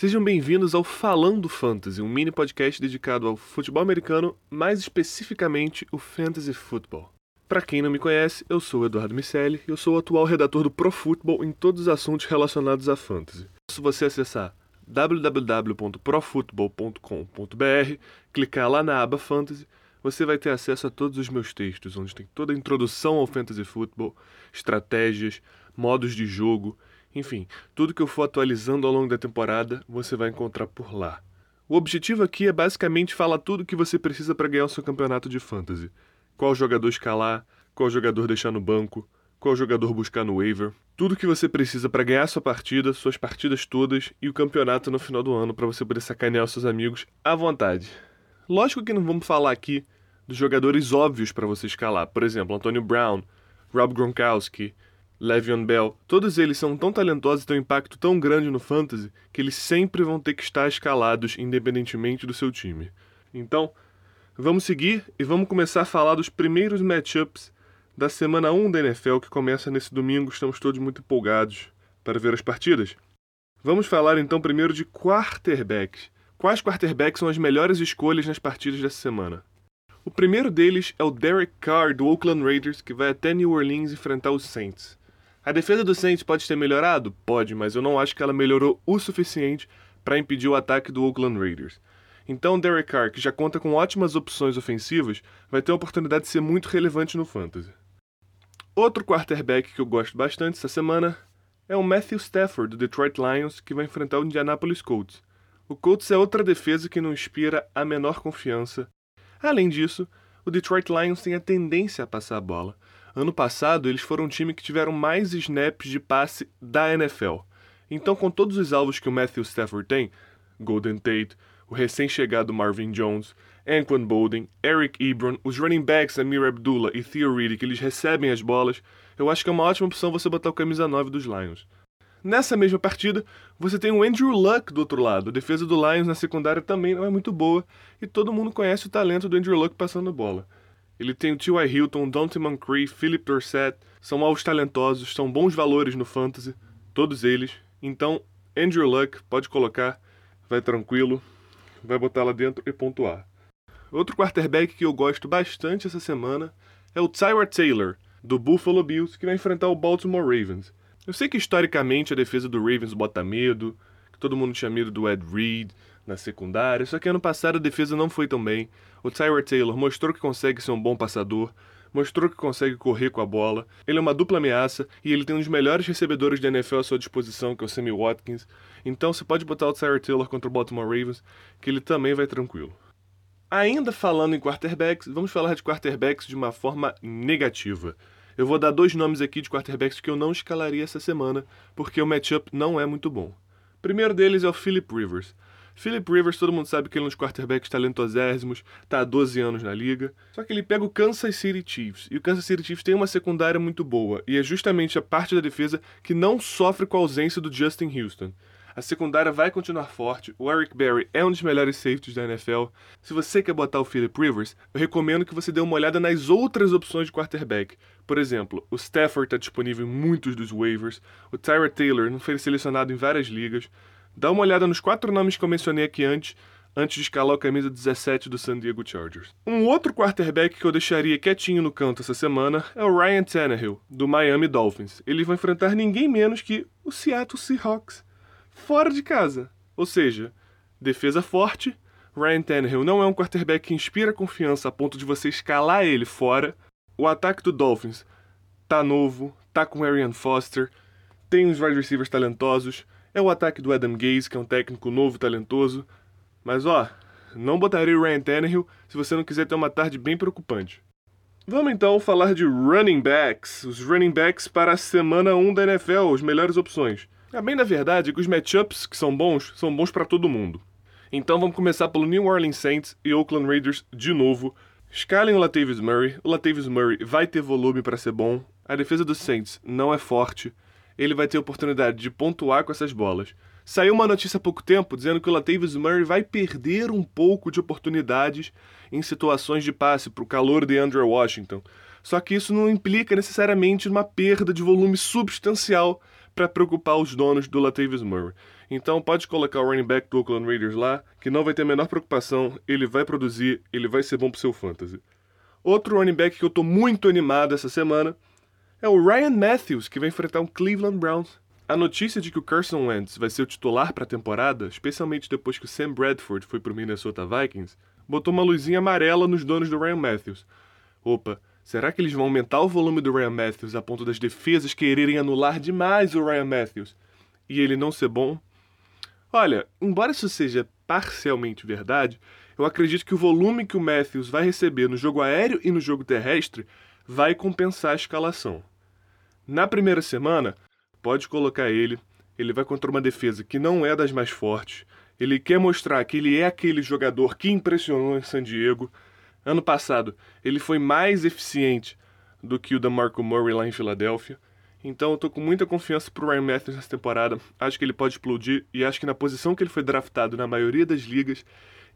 Sejam bem-vindos ao Falando Fantasy, um mini podcast dedicado ao futebol americano, mais especificamente o Fantasy Football. Para quem não me conhece, eu sou o Eduardo Micelli e eu sou o atual redator do Pro Football em todos os assuntos relacionados a fantasy. Se você acessar www.profootball.com.br, clicar lá na aba Fantasy, você vai ter acesso a todos os meus textos, onde tem toda a introdução ao Fantasy Football, estratégias, modos de jogo, enfim, tudo que eu for atualizando ao longo da temporada, você vai encontrar por lá. O objetivo aqui é basicamente falar tudo o que você precisa para ganhar o seu campeonato de fantasy. Qual jogador escalar, qual jogador deixar no banco, qual jogador buscar no waiver, tudo que você precisa para ganhar sua partida, suas partidas todas e o campeonato no final do ano para você poder sacanear seus amigos à vontade. Lógico que não vamos falar aqui dos jogadores óbvios para você escalar, por exemplo, Antonio Brown, Rob Gronkowski, Le'Veon Bell, todos eles são tão talentosos e têm um impacto tão grande no fantasy que eles sempre vão ter que estar escalados independentemente do seu time. Então, vamos seguir e vamos começar a falar dos primeiros matchups da semana 1 da NFL que começa nesse domingo. Estamos todos muito empolgados para ver as partidas. Vamos falar então primeiro de quarterbacks. Quais quarterbacks são as melhores escolhas nas partidas dessa semana? O primeiro deles é o Derek Carr do Oakland Raiders, que vai até New Orleans enfrentar os Saints. A defesa do Saints pode ter melhorado? Pode, mas eu não acho que ela melhorou o suficiente para impedir o ataque do Oakland Raiders. Então, Derek Carr, que já conta com ótimas opções ofensivas, vai ter a oportunidade de ser muito relevante no fantasy. Outro quarterback que eu gosto bastante essa semana é o Matthew Stafford do Detroit Lions, que vai enfrentar o Indianapolis Colts. O Colts é outra defesa que não inspira a menor confiança. Além disso, o Detroit Lions tem a tendência a passar a bola. Ano passado, eles foram o time que tiveram mais snaps de passe da NFL. Então, com todos os alvos que o Matthew Stafford tem, Golden Tate, o recém-chegado Marvin Jones, Anquan Bolden, Eric Ebron, os running backs Amir Abdullah e Theo Riddick, eles recebem as bolas, eu acho que é uma ótima opção você botar o camisa 9 dos Lions. Nessa mesma partida, você tem o Andrew Luck do outro lado. A defesa do Lions na secundária também não é muito boa e todo mundo conhece o talento do Andrew Luck passando bola. Ele tem o T.Y. Hilton, Dante Moncrief, Philip Dorsett, são alvos talentosos, são bons valores no fantasy, todos eles. Então, Andrew Luck, pode colocar, vai tranquilo, vai botar lá dentro e pontuar. Outro quarterback que eu gosto bastante essa semana é o Tyra Taylor, do Buffalo Bills, que vai enfrentar o Baltimore Ravens. Eu sei que historicamente a defesa do Ravens bota medo, que todo mundo tinha medo do Ed Reed, na secundária, só que ano passado a defesa não foi tão bem. O Tyler Taylor mostrou que consegue ser um bom passador, mostrou que consegue correr com a bola. Ele é uma dupla ameaça e ele tem um dos melhores recebedores da NFL à sua disposição, que é o Sammy Watkins. Então você pode botar o Tyler Taylor contra o Baltimore Ravens, que ele também vai tranquilo. Ainda falando em quarterbacks, vamos falar de quarterbacks de uma forma negativa. Eu vou dar dois nomes aqui de quarterbacks que eu não escalaria essa semana, porque o matchup não é muito bom. O primeiro deles é o Philip Rivers. Philip Rivers, todo mundo sabe que ele é um dos quarterbacks talentosérrimos, tá há 12 anos na liga. Só que ele pega o Kansas City Chiefs, e o Kansas City Chiefs tem uma secundária muito boa, e é justamente a parte da defesa que não sofre com a ausência do Justin Houston. A secundária vai continuar forte. O Eric Berry é um dos melhores safeties da NFL. Se você quer botar o Philip Rivers, eu recomendo que você dê uma olhada nas outras opções de quarterback. Por exemplo, o Stafford está disponível em muitos dos waivers. O Tyra Taylor não foi selecionado em várias ligas. Dá uma olhada nos quatro nomes que eu mencionei aqui antes, antes de escalar a camisa 17 do San Diego Chargers. Um outro quarterback que eu deixaria quietinho no canto essa semana é o Ryan Tannehill, do Miami Dolphins. Ele vai enfrentar ninguém menos que o Seattle Seahawks, fora de casa. Ou seja, defesa forte. Ryan Tannehill não é um quarterback que inspira confiança a ponto de você escalar ele fora. O ataque do Dolphins tá novo, tá com Arian Foster, tem uns wide receivers talentosos, é o ataque do Adam Gaze, que é um técnico novo, talentoso. Mas ó, não botaria o Ryan Tannehill se você não quiser ter uma tarde bem preocupante. Vamos então falar de running backs, os running backs para a semana 1 da NFL, as melhores opções. A bem na verdade é que os matchups que são bons, são bons para todo mundo. Então vamos começar pelo New Orleans Saints e Oakland Raiders de novo. Escalem o Latavius Murray. O Latavius Murray vai ter volume para ser bom. A defesa dos Saints não é forte ele vai ter oportunidade de pontuar com essas bolas. Saiu uma notícia há pouco tempo dizendo que o Latavius Murray vai perder um pouco de oportunidades em situações de passe para o calor de Andrew Washington. Só que isso não implica necessariamente uma perda de volume substancial para preocupar os donos do Latavius Murray. Então pode colocar o running back do Oakland Raiders lá, que não vai ter a menor preocupação, ele vai produzir, ele vai ser bom pro seu fantasy. Outro running back que eu tô muito animado essa semana é o Ryan Matthews, que vai enfrentar o Cleveland Browns. A notícia de que o Carson Wentz vai ser o titular para a temporada, especialmente depois que o Sam Bradford foi para o Minnesota Vikings, botou uma luzinha amarela nos donos do Ryan Matthews. Opa, será que eles vão aumentar o volume do Ryan Matthews a ponto das defesas quererem anular demais o Ryan Matthews e ele não ser bom? Olha, embora isso seja parcialmente verdade, eu acredito que o volume que o Matthews vai receber no jogo aéreo e no jogo terrestre vai compensar a escalação. Na primeira semana, pode colocar ele, ele vai contra uma defesa que não é das mais fortes. Ele quer mostrar que ele é aquele jogador que impressionou em San Diego. Ano passado, ele foi mais eficiente do que o da Marco Murray lá em Filadélfia. Então eu tô com muita confiança pro Ryan Matthews nessa temporada. Acho que ele pode explodir e acho que na posição que ele foi draftado na maioria das ligas,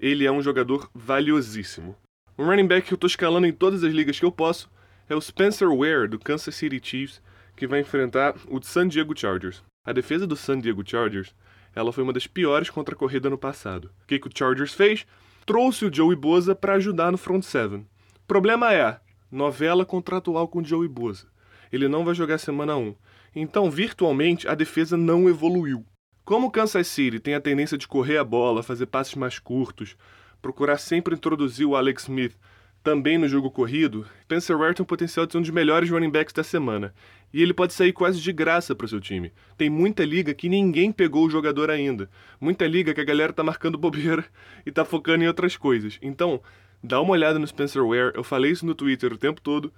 ele é um jogador valiosíssimo. Um running back que eu tô escalando em todas as ligas que eu posso é o Spencer Ware do Kansas City Chiefs, que vai enfrentar o San Diego Chargers. A defesa do San Diego Chargers, ela foi uma das piores contra a corrida no passado. O que, que o Chargers fez? Trouxe o Joey Boza para ajudar no front seven. Problema é, novela contratual com o Joey Boza ele não vai jogar semana 1. Então, virtualmente, a defesa não evoluiu. Como o Kansas City tem a tendência de correr a bola, fazer passes mais curtos, procurar sempre introduzir o Alex Smith também no jogo corrido, Spencer Ware tem o potencial de ser um dos melhores running backs da semana. E ele pode sair quase de graça para o seu time. Tem muita liga que ninguém pegou o jogador ainda. Muita liga que a galera tá marcando bobeira e tá focando em outras coisas. Então, dá uma olhada no Spencer Ware. Eu falei isso no Twitter o tempo todo.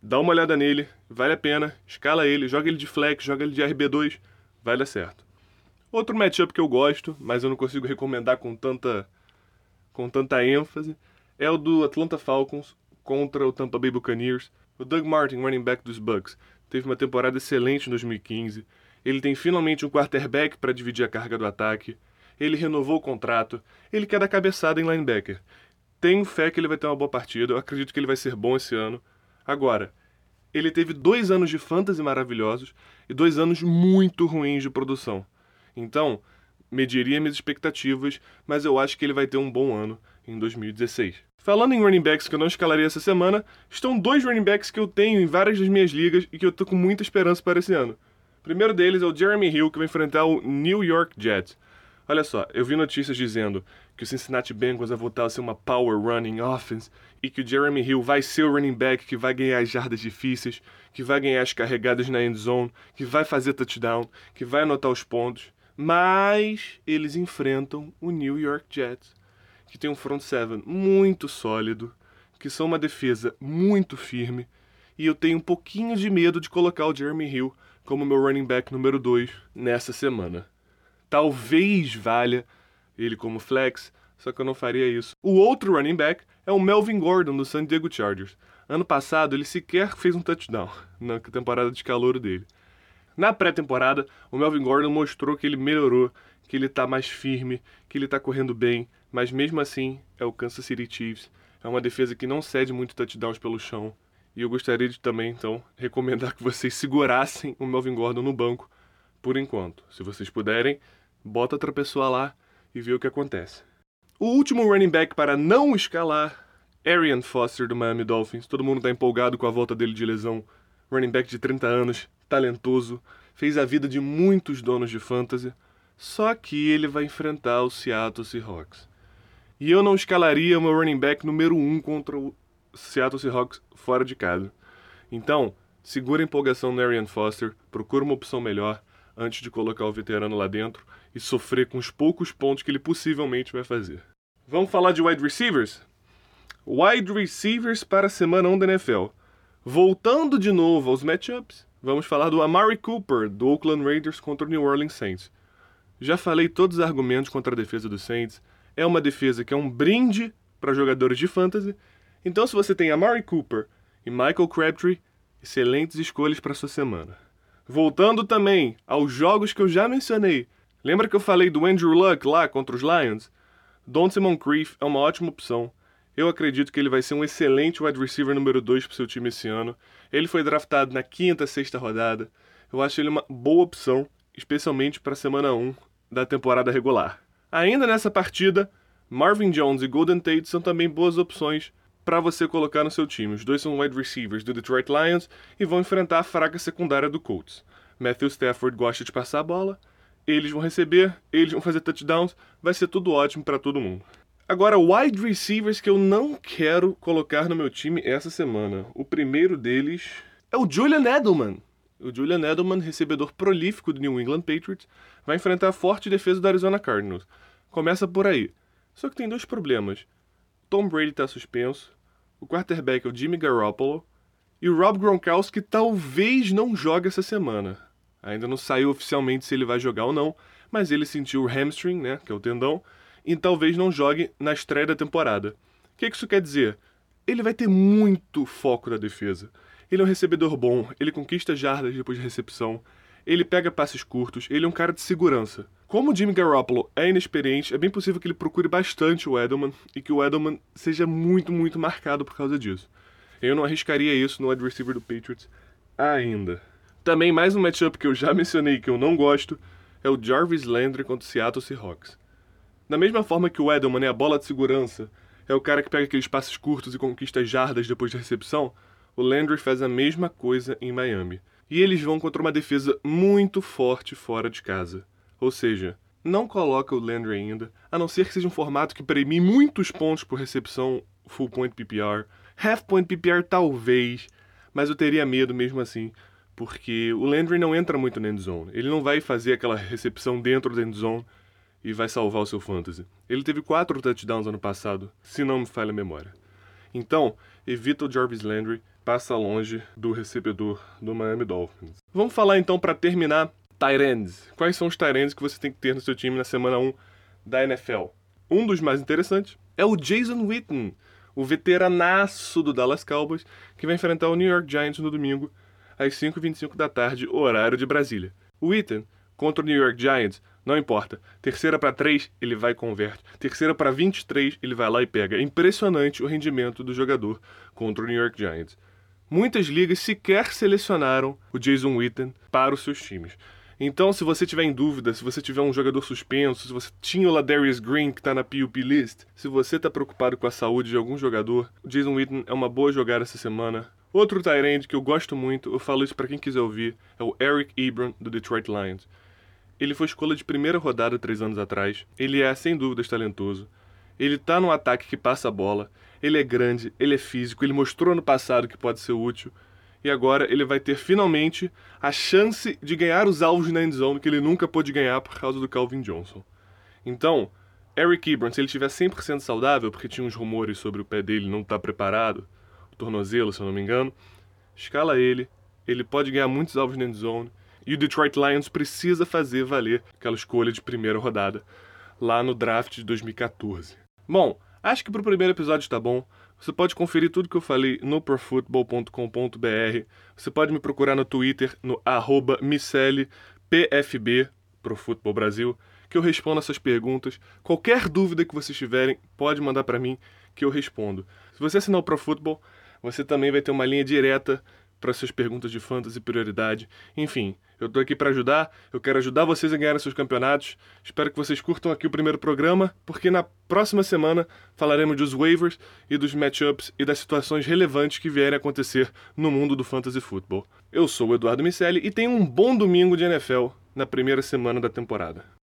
Dá uma olhada nele, vale a pena, escala ele, joga ele de flex, joga ele de RB2, vai dar certo. Outro matchup que eu gosto, mas eu não consigo recomendar com tanta com tanta ênfase, é o do Atlanta Falcons contra o Tampa Bay Buccaneers. O Doug Martin, running back dos Bucks, teve uma temporada excelente em 2015. Ele tem finalmente um quarterback para dividir a carga do ataque. Ele renovou o contrato. Ele quer dar cabeçada em linebacker. Tenho fé que ele vai ter uma boa partida. Eu acredito que ele vai ser bom esse ano. Agora, ele teve dois anos de fantasy maravilhosos e dois anos muito ruins de produção. Então, mediria minhas expectativas, mas eu acho que ele vai ter um bom ano em 2016. Falando em running backs que eu não escalaria essa semana, estão dois running backs que eu tenho em várias das minhas ligas e que eu tô com muita esperança para esse ano. O primeiro deles é o Jeremy Hill, que vai enfrentar o New York Jets. Olha só, eu vi notícias dizendo que o Cincinnati Bengals vai voltar a ser uma power running offense e que o Jeremy Hill vai ser o running back que vai ganhar as jardas difíceis, que vai ganhar as carregadas na end zone, que vai fazer touchdown, que vai anotar os pontos. Mas eles enfrentam o New York Jets, que tem um front seven muito sólido, que são uma defesa muito firme, e eu tenho um pouquinho de medo de colocar o Jeremy Hill como meu running back número 2 nessa semana. Talvez valha ele como flex, só que eu não faria isso. O outro running back é o Melvin Gordon do San Diego Chargers. Ano passado ele sequer fez um touchdown na temporada de calor dele. Na pré-temporada, o Melvin Gordon mostrou que ele melhorou, que ele está mais firme, que ele está correndo bem, mas mesmo assim é o Kansas City Chiefs. É uma defesa que não cede muito touchdowns pelo chão. E eu gostaria de também, então, recomendar que vocês segurassem o Melvin Gordon no banco por enquanto. Se vocês puderem, bota outra pessoa lá e vê o que acontece. O último running back para não escalar, Arian Foster do Miami Dolphins. Todo mundo está empolgado com a volta dele de lesão. Running back de 30 anos, talentoso, fez a vida de muitos donos de fantasy. Só que ele vai enfrentar o Seattle Seahawks. E eu não escalaria meu running back número 1 um contra o Seattle Seahawks fora de casa. Então, segura a empolgação no Arian Foster, procura uma opção melhor antes de colocar o veterano lá dentro e sofrer com os poucos pontos que ele possivelmente vai fazer. Vamos falar de wide receivers? Wide receivers para a semana 1 da NFL. Voltando de novo aos matchups, vamos falar do Amari Cooper, do Oakland Raiders contra o New Orleans Saints. Já falei todos os argumentos contra a defesa dos Saints. É uma defesa que é um brinde para jogadores de fantasy. Então, se você tem Amari Cooper e Michael Crabtree, excelentes escolhas para sua semana. Voltando também aos jogos que eu já mencionei. Lembra que eu falei do Andrew Luck lá contra os Lions? Don Moncrief é uma ótima opção. Eu acredito que ele vai ser um excelente wide receiver número 2 para seu time esse ano. Ele foi draftado na quinta, sexta rodada. Eu acho ele uma boa opção, especialmente para a semana 1 da temporada regular. Ainda nessa partida, Marvin Jones e Golden Tate são também boas opções para você colocar no seu time. Os dois são wide receivers do Detroit Lions e vão enfrentar a fraca secundária do Colts. Matthew Stafford gosta de passar a bola, eles vão receber, eles vão fazer touchdowns, vai ser tudo ótimo para todo mundo. Agora, wide receivers que eu não quero colocar no meu time essa semana. O primeiro deles é o Julian Edelman. O Julian Edelman, recebedor prolífico do New England Patriots, vai enfrentar a forte defesa do Arizona Cardinals. Começa por aí. Só que tem dois problemas. Tom Brady está suspenso, o quarterback é o Jimmy Garoppolo e o Rob Gronkowski talvez não jogue essa semana. Ainda não saiu oficialmente se ele vai jogar ou não, mas ele sentiu o hamstring, né, que é o tendão, e talvez não jogue na estreia da temporada. O que isso quer dizer? Ele vai ter muito foco na defesa. Ele é um recebedor bom, ele conquista jardas depois de recepção, ele pega passes curtos, ele é um cara de segurança. Como o Jimmy Garoppolo é inexperiente, é bem possível que ele procure bastante o Edelman e que o Edelman seja muito, muito marcado por causa disso. Eu não arriscaria isso no wide receiver do Patriots ainda. Também mais um matchup que eu já mencionei que eu não gosto é o Jarvis Landry contra o Seattle Seahawks. Da mesma forma que o Edelman é a bola de segurança, é o cara que pega aqueles passes curtos e conquista jardas depois da recepção, o Landry faz a mesma coisa em Miami. E eles vão contra uma defesa muito forte fora de casa. Ou seja, não coloca o Landry ainda, a não ser que seja um formato que premie muitos pontos por recepção full point PPR. Half point PPR talvez, mas eu teria medo mesmo assim, porque o Landry não entra muito na endzone. Ele não vai fazer aquela recepção dentro da endzone e vai salvar o seu fantasy. Ele teve quatro touchdowns ano passado, se não me falha a memória. Então, evita o Jarvis Landry, passa longe do recebedor do Miami Dolphins. Vamos falar então para terminar Tyrands. Quais são os Tyrands que você tem que ter no seu time na semana 1 da NFL? Um dos mais interessantes é o Jason Witten, o veteranaço do Dallas Cowboys, que vai enfrentar o New York Giants no domingo, às 5h25 da tarde, horário de Brasília. O Witten, contra o New York Giants, não importa. Terceira para 3, ele vai e converte. Terceira para 23, ele vai lá e pega. É impressionante o rendimento do jogador contra o New York Giants. Muitas ligas sequer selecionaram o Jason Witten para os seus times. Então, se você tiver em dúvida, se você tiver um jogador suspenso, se você tinha o Ladarius Green que está na PUP list, se você está preocupado com a saúde de algum jogador, o Jason Witten é uma boa jogada essa semana. Outro Tyrande que eu gosto muito, eu falo isso para quem quiser ouvir, é o Eric Ebron do Detroit Lions. Ele foi escolha de primeira rodada três anos atrás. Ele é, sem dúvidas, talentoso. Ele tá num ataque que passa a bola. Ele é grande, ele é físico, ele mostrou no passado que pode ser útil e agora ele vai ter finalmente a chance de ganhar os alvos na endzone que ele nunca pôde ganhar por causa do Calvin Johnson. Então, Eric Ebron, se ele estiver 100% saudável, porque tinha uns rumores sobre o pé dele não estar tá preparado, o tornozelo, se eu não me engano, escala ele, ele pode ganhar muitos alvos na endzone, e o Detroit Lions precisa fazer valer aquela escolha de primeira rodada lá no draft de 2014. Bom, acho que para o primeiro episódio está bom. Você pode conferir tudo que eu falei no profootball.com.br. Você pode me procurar no Twitter, no arroba PFB, Brasil, que eu respondo essas perguntas. Qualquer dúvida que vocês tiverem, pode mandar para mim que eu respondo. Se você assinar o Profutbol, você também vai ter uma linha direta para suas perguntas de fantasy prioridade. Enfim, eu estou aqui para ajudar, eu quero ajudar vocês a ganhar seus campeonatos. Espero que vocês curtam aqui o primeiro programa, porque na próxima semana falaremos dos waivers e dos matchups e das situações relevantes que vierem a acontecer no mundo do fantasy football. Eu sou o Eduardo Micelli e tenho um bom domingo de NFL na primeira semana da temporada.